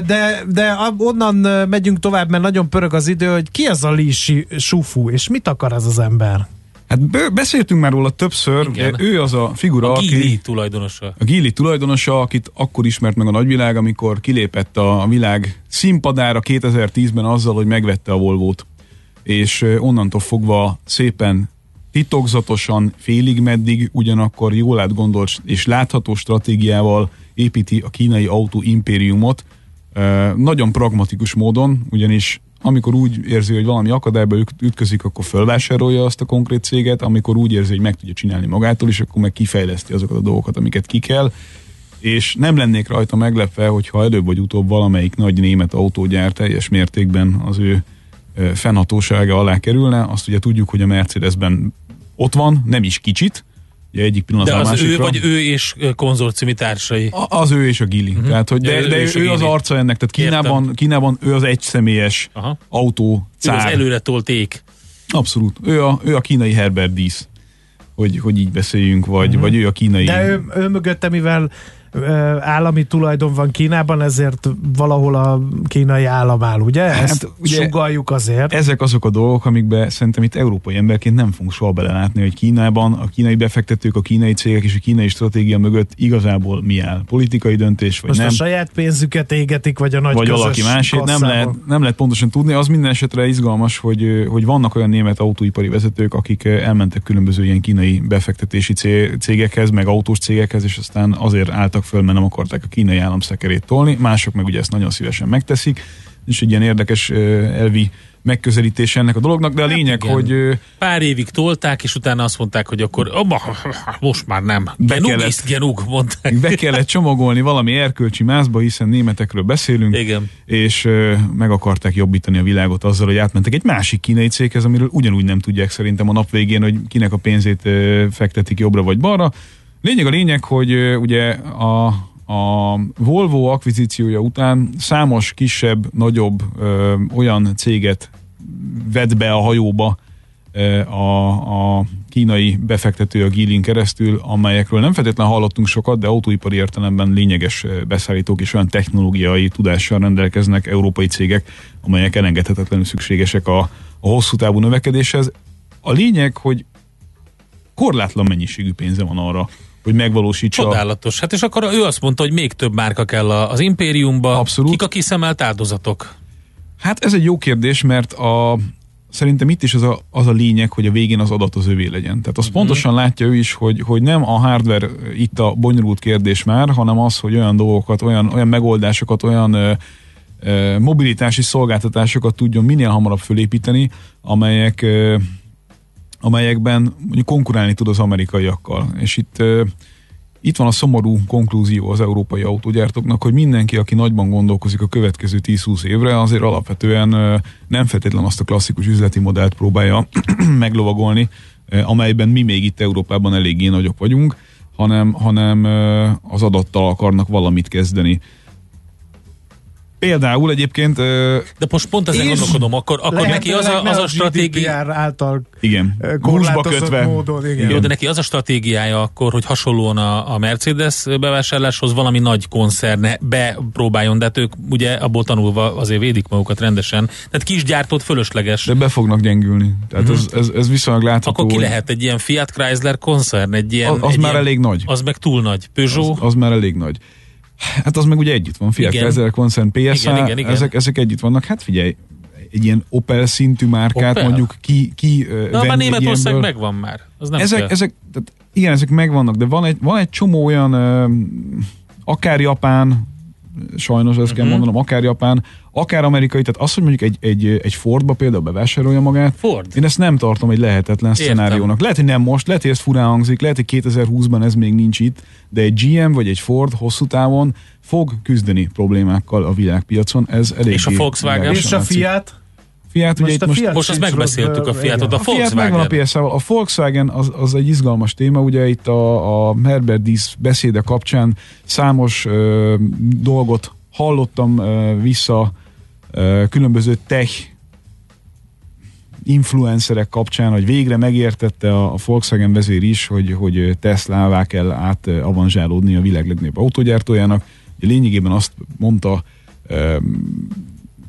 de, de onnan megyünk tovább, mert nagyon pörög az idő, hogy ki az a Lisi Sufu, és mit akar ez az ember? Hát beszéltünk már róla többször, Igen. ő az a figura, a aki... Gili tulajdonosa. A Gili tulajdonosa, akit akkor ismert meg a nagyvilág, amikor kilépett a világ színpadára 2010-ben azzal, hogy megvette a Volvót. És onnantól fogva szépen titokzatosan, félig meddig, ugyanakkor jól átgondolt és látható stratégiával építi a kínai autó impériumot. Nagyon pragmatikus módon, ugyanis amikor úgy érzi, hogy valami akadályba üt- ütközik, akkor fölvásárolja azt a konkrét céget, amikor úgy érzi, hogy meg tudja csinálni magától, és akkor meg kifejleszti azokat a dolgokat, amiket ki kell és nem lennék rajta meglepve, hogyha előbb vagy utóbb valamelyik nagy német autógyár teljes mértékben az ő fennhatósága alá kerülne. Azt ugye tudjuk, hogy a Mercedesben ott van, nem is kicsit, ugye egyik De pillanatban a az másikra. ő vagy ő és konzorciumi társai. A- Az ő és a Gili. Uh-huh. Tehát, hogy de, Ő- de ő ő, az arca ennek, tehát Kínában, Értem. Kínában ő az egyszemélyes Aha. autó Ő az cár. előre tolt ék. Abszolút. Ő a, ő a kínai Herbert Dísz, hogy, hogy így beszéljünk, vagy, uh-huh. vagy ő a kínai... De ő, ő mögötte, mivel állami tulajdon van Kínában, ezért valahol a kínai állam áll, ugye? Ezt Hát, ugye- sugaljuk azért. Ezek azok a dolgok, amikbe szerintem itt európai emberként nem fogunk soha belelátni, hogy Kínában a kínai befektetők, a kínai cégek és a kínai stratégia mögött igazából mi áll. Politikai döntés, vagy Most nem. a saját pénzüket égetik, vagy a nagy vagy valaki másét, nem lehet, nem lehet pontosan tudni. Az minden esetre izgalmas, hogy, hogy vannak olyan német autóipari vezetők, akik elmentek különböző ilyen kínai befektetési cé- cégekhez, meg autós cégekhez, és aztán azért álltak föl, mert nem akarták a kínai állam szekerét tolni. Mások meg ugye ezt nagyon szívesen megteszik, és egy ilyen érdekes elvi megközelítés ennek a dolognak, de a lényeg, Hát igen. hogy Pár évig tolták, és utána azt mondták, hogy akkor abba, most már nem. Be Genug kellett- is genug, mondták. be kellett csomagolni valami erkölcsi mászba, hiszen németekről beszélünk, Igen. és meg akarták jobbítani a világot azzal, hogy átmentek egy másik kínai céghez, amiről ugyanúgy nem tudják szerintem a nap végén, hogy kinek a pénzét fektetik jobbra vagy balra. Lényeg a lényeg, hogy ugye a, a Volvo akvizíciója után számos kisebb, nagyobb ö, olyan céget vett be a hajóba ö, a, a kínai befektető a Gilin keresztül, amelyekről nem feltétlenül hallottunk sokat, de autóipari értelemben lényeges beszállítók és olyan technológiai tudással rendelkeznek európai cégek, amelyek elengedhetetlenül szükségesek a, a hosszú távú növekedéshez. A lényeg, hogy korlátlan mennyiségű pénze van arra, hogy megvalósítsa Csodálatos. Hát és akkor ő azt mondta, hogy még több márka kell az impériumba. Abszolút. Kik a kiszemelt áldozatok? Hát ez egy jó kérdés, mert a, szerintem itt is az a, az a lényeg, hogy a végén az adat az övé legyen. Tehát azt pontosan látja ő is, hogy, hogy nem a hardware itt a bonyolult kérdés már, hanem az, hogy olyan dolgokat, olyan, olyan megoldásokat, olyan ö, ö, mobilitási szolgáltatásokat tudjon minél hamarabb fölépíteni, amelyek ö, amelyekben mondjuk konkurálni tud az amerikaiakkal. És itt itt van a szomorú konklúzió az európai autógyártóknak, hogy mindenki, aki nagyban gondolkozik a következő 10-20 évre, azért alapvetően nem feltétlenül azt a klasszikus üzleti modellt próbálja (clears throat) meglovagolni, amelyben mi még itt Európában eléggé nagyok vagyunk, hanem, hanem az adattal akarnak valamit kezdeni. Például egyébként, ö, De most pont ezen gondolkodom, akkor, akkor neki az a, az a stratégia... GDPR által igen, kötve, módon, igen. Jó, de neki az a stratégiája akkor, hogy hasonlóan a, a Mercedes bevásárláshoz valami nagy koncerne bepróbáljon, de hát ők ugye abból tanulva azért védik magukat rendesen. Tehát kisgyártót fölösleges. de be fognak gyengülni. Tehát ez, ez, ez viszonylag látható. akkor ki hogy lehet egy ilyen Fiat Chrysler koncern, egy ilyen... Az, az egy már ilyen, elég nagy. Az meg túl nagy. Peugeot, Az, az már elég nagy. Hát az meg ugye együtt van, Igen. Chrysler Concern, PSA, Igen, igen, igen. Ezek, ezek együtt vannak. Hát figyelj, egy ilyen Opel szintű márkát Opel? mondjuk ki, ki Na, már Németország ilyenből. megvan már. Az nem ezek, kell. ezek, tehát igen, ezek megvannak, de van egy, van egy csomó olyan, ö, akár japán, sajnos ezt kell mondanom, akár japán, akár amerikai, tehát az, hogy mondjuk egy, egy, egy Fordba például bevásárolja magát, Ford. én ezt nem tartom egy lehetetlen Értem. szenáriónak. Lehet, hogy nem most, lehet, hogy ez furán hangzik, lehet, hogy 2020-ban ez még nincs itt, de egy GM vagy egy Ford hosszú távon fog küzdeni problémákkal a világpiacon. Ez elég És a Volkswagen? És a Fiat? Fiat, ugye Most itt a most Fiat Most azt megbeszéltük a Fiatot, a a Fiat megvan a Volkswagen. A Volkswagen az, az egy izgalmas téma, ugye itt a, a Herbert Diess beszéde kapcsán számos ö, dolgot hallottam ö, vissza ö, különböző tech influencerek kapcsán, hogy végre megértette a, a Volkswagen vezér is, hogy, hogy Teslává kell átavanzsálódni a világ legnagyobb autógyártójának. Ugye lényegében azt mondta,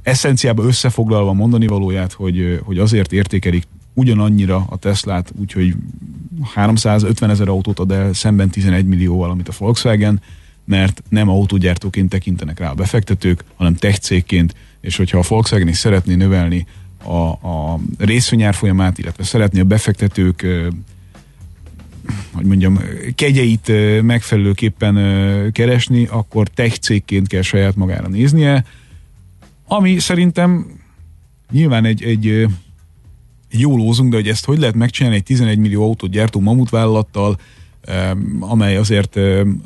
eszenciában összefoglalva mondani valóját, hogy, hogy azért értékelik ugyanannyira a Teslát, úgyhogy 350 ezer autót ad el szemben 11 millióval, amit a Volkswagen, mert nem autógyártóként tekintenek rá a befektetők, hanem tech cégként, és hogyha a Volkswagen is szeretné növelni a, a részvényárfolyamát, illetve szeretné a befektetők hogy mondjam, kegyeit megfelelőképpen keresni, akkor tech cégként kell saját magára néznie, ami szerintem nyilván egy, egy, egy jó lózunk, de hogy ezt hogy lehet megcsinálni egy 11 millió autót gyártó mamutvállalattal, amely azért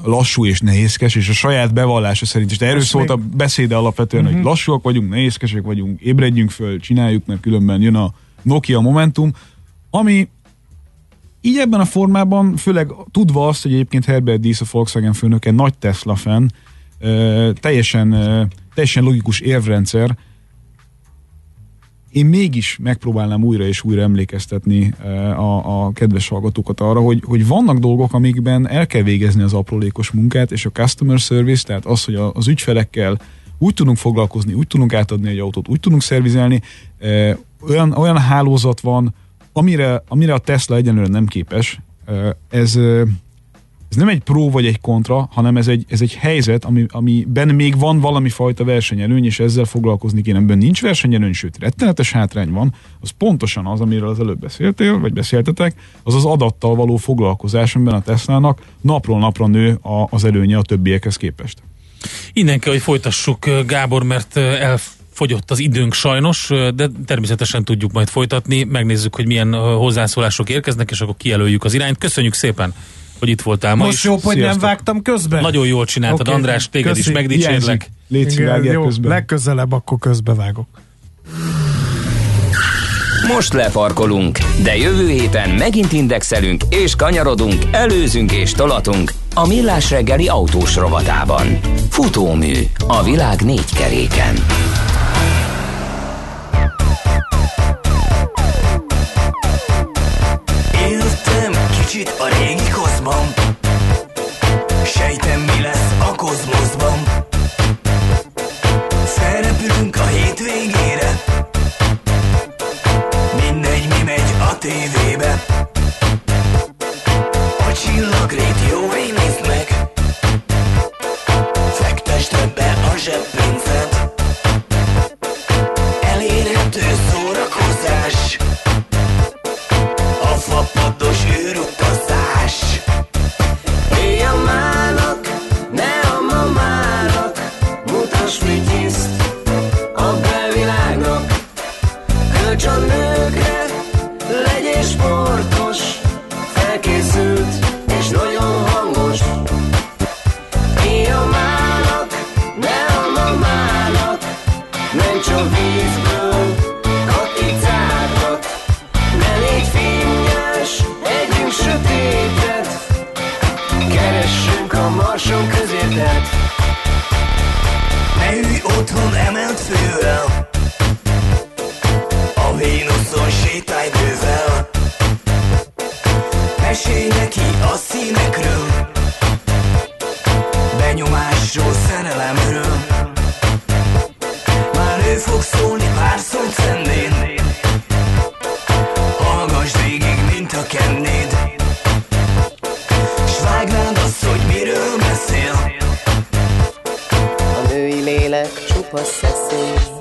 lassú és nehézkes, és a saját bevallása szerint is. De erről szólt a beszéde alapvetően, hogy lassúak vagyunk, nehézkesek vagyunk, ébredjünk föl, csináljuk, mert különben jön a Nokia Momentum, ami így ebben a formában, főleg tudva azt, hogy egyébként Herbert Diess, a Volkswagen főnöke nagy Tesla fan, teljesen, teljesen logikus érvrendszer, én mégis megpróbálnám újra és újra emlékeztetni ö, a, a kedves hallgatókat arra, hogy, hogy vannak dolgok, amikben el kell végezni az aprólékos munkát, és a customer service, tehát az, hogy az ügyfelekkel úgy tudunk foglalkozni, úgy tudunk átadni egy autót, úgy tudunk szervizelni, ö, olyan, olyan hálózat van, amire, amire a Tesla egyenlőre nem képes. Ö, Ez, ez nem egy pró vagy egy kontra, hanem ez egy, ez egy helyzet, ami, amiben még van valami fajta versenyelőny, és ezzel foglalkozni kéne. Amiben nincs versenyelőny, sőt, rettenetes hátrány van, az pontosan az, amiről az előbb beszéltél, vagy beszéltetek, az az adattal való foglalkozás, amiben a Teslának napról napra nő a, az előnye a többiekhez képest. Innen kell, hogy folytassuk, Gábor, mert elfogyott az időnk sajnos, de természetesen tudjuk majd folytatni. Megnézzük, hogy milyen hozzászólások érkeznek, és akkor kijelöljük az irányt. Köszönjük szépen, hogy itt voltál ma Most is. jobb, hogy nem Sziasztok. vágtam közben? Nagyon jól csináltad, Oké, András, téged köszi. is megdicsérlek. Légy jó, közben. legközelebb akkor közbevágok. Most lefarkolunk, de jövő héten megint indexelünk és kanyarodunk, előzünk és tolatunk a Millás reggeli autós rovatában. Futómű a világ négy keréken. Éltem kicsit a régi kozban Sejtem mi lesz a kozmoszban possessive.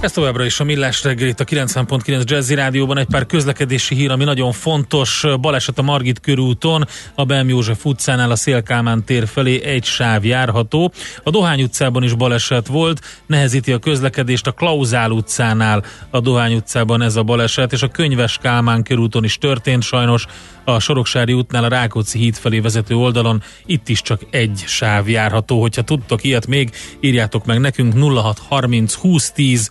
Ez továbbra is a Millás reggel itt a 90.9 Jazzy Rádióban egy pár közlekedési hír, ami nagyon fontos. Baleset a Margit körúton, a Belm József utcánál a Szélkámán tér felé egy sáv járható. A Dohány utcában is baleset volt, nehezíti a közlekedést a Klauzál utcánál, a Dohány utcában ez a baleset, és a Könyves Kálmán körúton is történt sajnos. A Soroksári útnál a Rákóczi híd felé vezető oldalon itt is csak egy sáv járható. Hogyha tudtok ilyet még, írjátok meg nekünk 0630 2010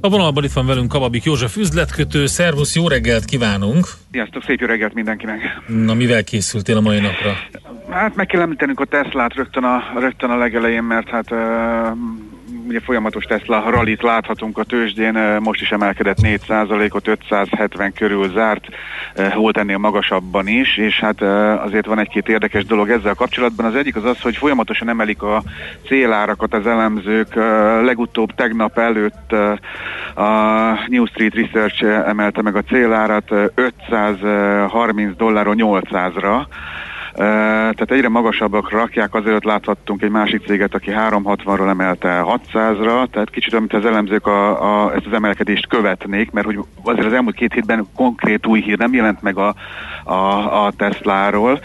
A vonalban itt van velünk Kababik József üzletkötő. Szervusz, jó reggelt kívánunk! Sziasztok, szép jó reggelt mindenkinek! Na, mivel készültél a mai napra? Hát meg kell említenünk a Teslát rögtön a, rögtön a legelején, mert hát uh, ugye folyamatos Tesla rallit láthatunk a tőzsdén, uh, most is emelkedett 4%-ot, 570 körül zárt, uh, volt ennél magasabban is, és hát uh, azért van egy-két érdekes dolog ezzel kapcsolatban. Az egyik az az, hogy folyamatosan emelik a célárakat az elemzők. Legutóbb tegnap előtt a New Street Research emelte meg a célárat uh, 530 dollárról 800-ra, Uh, tehát egyre magasabbakra rakják, azért láthattunk egy másik céget, aki 360-ról emelte 600-ra, tehát kicsit amit az elemzők a, a, ezt az emelkedést követnék, mert hogy azért az elmúlt két hétben konkrét új hír nem jelent meg a, a, a Tesláról.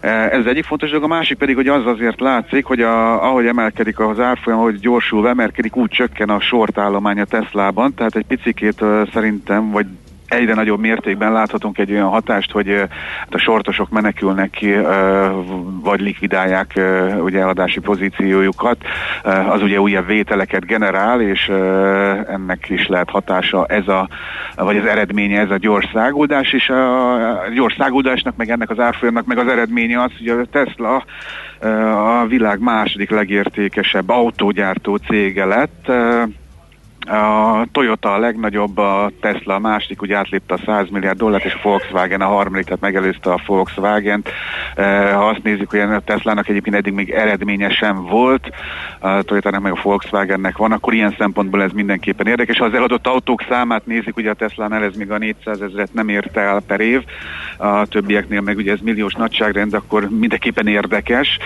Ez az egyik fontos dolog, a másik pedig, hogy az azért látszik, hogy a, ahogy emelkedik az árfolyam, ahogy gyorsul emelkedik, úgy csökken a sortállomány a Teslában, tehát egy picikét szerintem, vagy egyre nagyobb mértékben láthatunk egy olyan hatást, hogy hát a sortosok menekülnek ki, vagy likvidálják ugye eladási pozíciójukat, az ugye újabb vételeket generál, és ennek is lehet hatása ez a, vagy az eredménye ez a gyors száguldás, és a gyors száguldásnak, meg ennek az árfolyamnak, meg az eredménye az, hogy a Tesla a világ második legértékesebb autógyártó cége lett, a Toyota a legnagyobb, a Tesla a másik, ugye átlépte a 100 milliárd dollárt, és a Volkswagen a harmadik, tehát megelőzte a Volkswagen-t. Ha azt nézzük, hogy a Teslának egyébként eddig még eredménye sem volt, a Toyotának meg a Volkswagennek van, akkor ilyen szempontból ez mindenképpen érdekes. Ha az eladott autók számát nézik, ugye a Teslánál ez még a 400 ezeret nem érte el per év, a többieknél meg ugye ez milliós nagyságrend, akkor mindenképpen érdekes.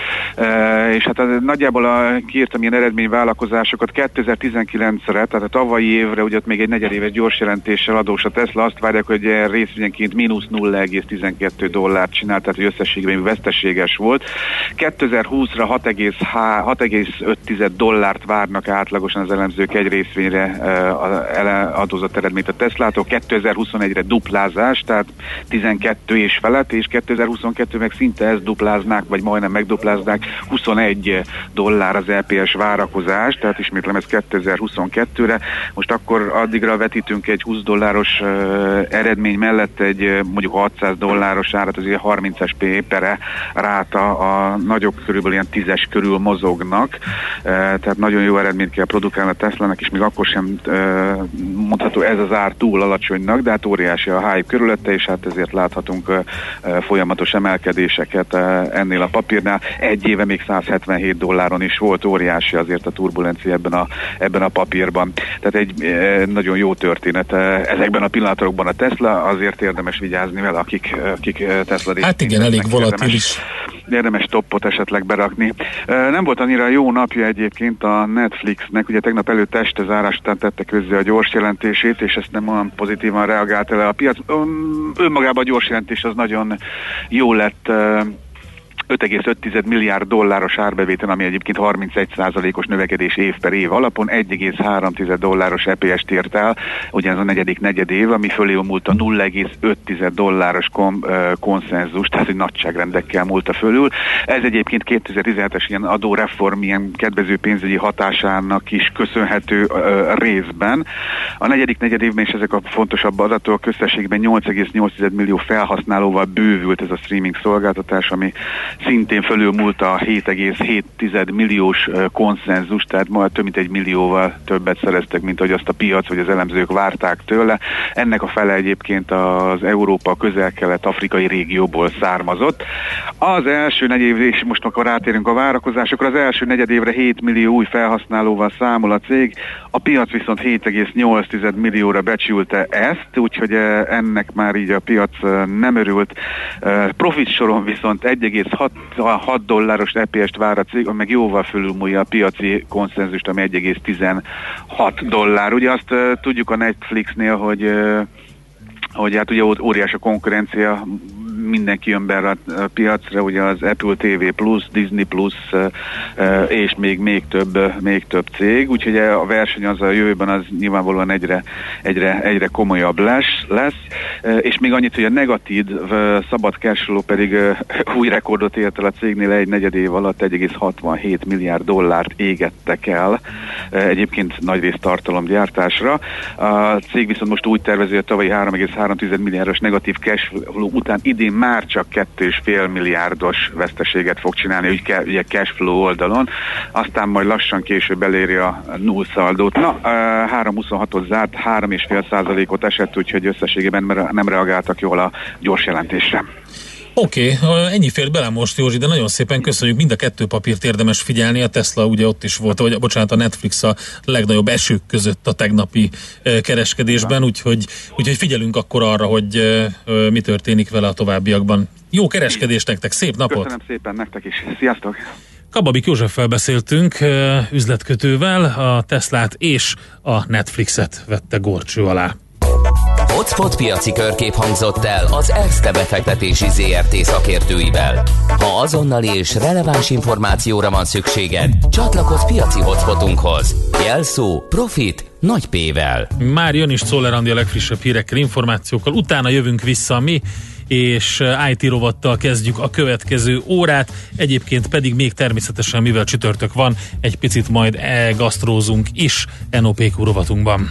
És hát nagyjából a, kiírtam ilyen eredményvállalkozásokat 2019-re, tehát tavalyi évre, ugye ott még egy negyedéves gyors jelentéssel adós a Tesla, azt várják, hogy részvényenként mínusz 0,12 dollárt csinált, tehát hogy összességében veszteséges volt. 2020-ra 6,5 dollárt várnak átlagosan az elemzők egy részvényre adózott eredményt a Teslától, 2021-re duplázás, tehát 12 és felett, és 2022 meg szinte ezt dupláznák, vagy majdnem megdupláznák, 21 dollár az EPS várakozás, tehát ismétlem ez 2022-re, most akkor addigra vetítünk egy 20 dolláros eredmény mellett egy mondjuk 600 dolláros árat, az ugye 30-es pépere ráta a nagyobb körülbelül ilyen 10-es körül mozognak, tehát nagyon jó eredményt kell produkálni a Tesla-nak, és még akkor sem mondható ez az ár túl alacsonynak, de hát óriási a hype körülötte, és hát ezért láthatunk folyamatos emelkedéseket ennél a papírnál. Egy éve még 177 dolláron is volt óriási azért a turbulencia ebben a, ebben a papírban. Tehát egy e, nagyon jó történet. Ezekben a pillanatokban a Tesla, azért érdemes vigyázni vele, akik, akik Tesla Hát igen, elég volatilis. Érdemes toppot esetleg berakni. Nem volt annyira jó napja egyébként a Netflixnek, ugye tegnap előtt este zárás után tette közzé a gyors jelentését, és ezt nem olyan pozitívan reagált el a piac. Önmagában a gyors jelentés az nagyon jó lett 5,5 milliárd dolláros árbevétel, ami egyébként 31%-os növekedés év per év alapon, 1,3 dolláros EPS-t ért el, ugye ez a negyedik negyed év, ami fölé múlt a 0,5 dolláros kom, uh, konszenzus, tehát egy nagyságrendekkel múlta fölül. Ez egyébként 2017-es ilyen adóreform, ilyen kedvező pénzügyi hatásának is köszönhető uh, részben. A negyedik negyed évben is ezek a fontosabb adatok, összességben 8,8 millió felhasználóval bővült ez a streaming szolgáltatás, ami szintén fölülmúlt a 7,7 milliós konszenzus, tehát majd több mint egy millióval többet szereztek, mint ahogy azt a piac vagy az elemzők várták tőle. Ennek a fele egyébként az Európa közel-kelet afrikai régióból származott. Az első negyed és most akkor rátérünk a várakozásokra, az első negyed évre 7 millió új felhasználóval számol a cég, a piac viszont 7,8 millióra becsülte ezt, úgyhogy ennek már így a piac nem örült. Profit soron viszont 1,6 6 dolláros EPS-t vár a cég, meg jóval fölülmúlja a piaci konszenzust, ami 1,16 dollár. Ugye azt tudjuk a Netflixnél, hogy hogy hát ugye óriás a konkurencia, mindenki jön be a piacra, ugye az Apple TV Plus, Disney Plus, és még, még több, még több cég, úgyhogy a verseny az a jövőben az nyilvánvalóan egyre, egyre, egyre komolyabb lesz, lesz, és még annyit, hogy a negatív szabad cashflow pedig (laughs) új rekordot ért el a cégnél egy negyed év alatt 1,67 milliárd dollárt égettek el, egyébként nagyrészt tartalomgyártásra. A cég viszont most úgy tervezi, hogy a tavalyi 3,3 milliárdos negatív cashflow után idén már csak 2,5 milliárdos veszteséget fog csinálni, ugye cashflow oldalon, aztán majd lassan később eléri a null szaldót. Na, ö, 3,26-ot zárt, 3,5 százalékot esett, úgyhogy összességében nem reagáltak jól a gyors jelentésre. Oké, okay, ennyi fért bele most, Józsi, de nagyon szépen köszönjük. Mind a kettő papírt érdemes figyelni. A Tesla ugye ott is volt, vagy bocsánat, a Netflix a legnagyobb esők között a tegnapi kereskedésben, úgyhogy, úgyhogy figyelünk akkor arra, hogy mi történik vele a továbbiakban. Jó kereskedést nektek, szép napot! Köszönöm szépen nektek is. Sziasztok! Kababik Józseffel beszéltünk, üzletkötővel, a Teslát és a Netflixet vette gorcső alá. Hotspot piaci körkép hangzott el az ESZTE befektetési ZRT szakértőivel. Ha azonnali és releváns információra van szükséged, csatlakozz piaci hotspotunkhoz. Jelszó Profit nagy P-vel. Már jön is Czoller Andi a legfrissebb hírekkel, információkkal, utána jövünk vissza mi, és eh, IT rovattal kezdjük a következő órát, egyébként pedig még természetesen, mivel csütörtök van, egy picit majd e gasztrózunk is NOPQ rovatunkban.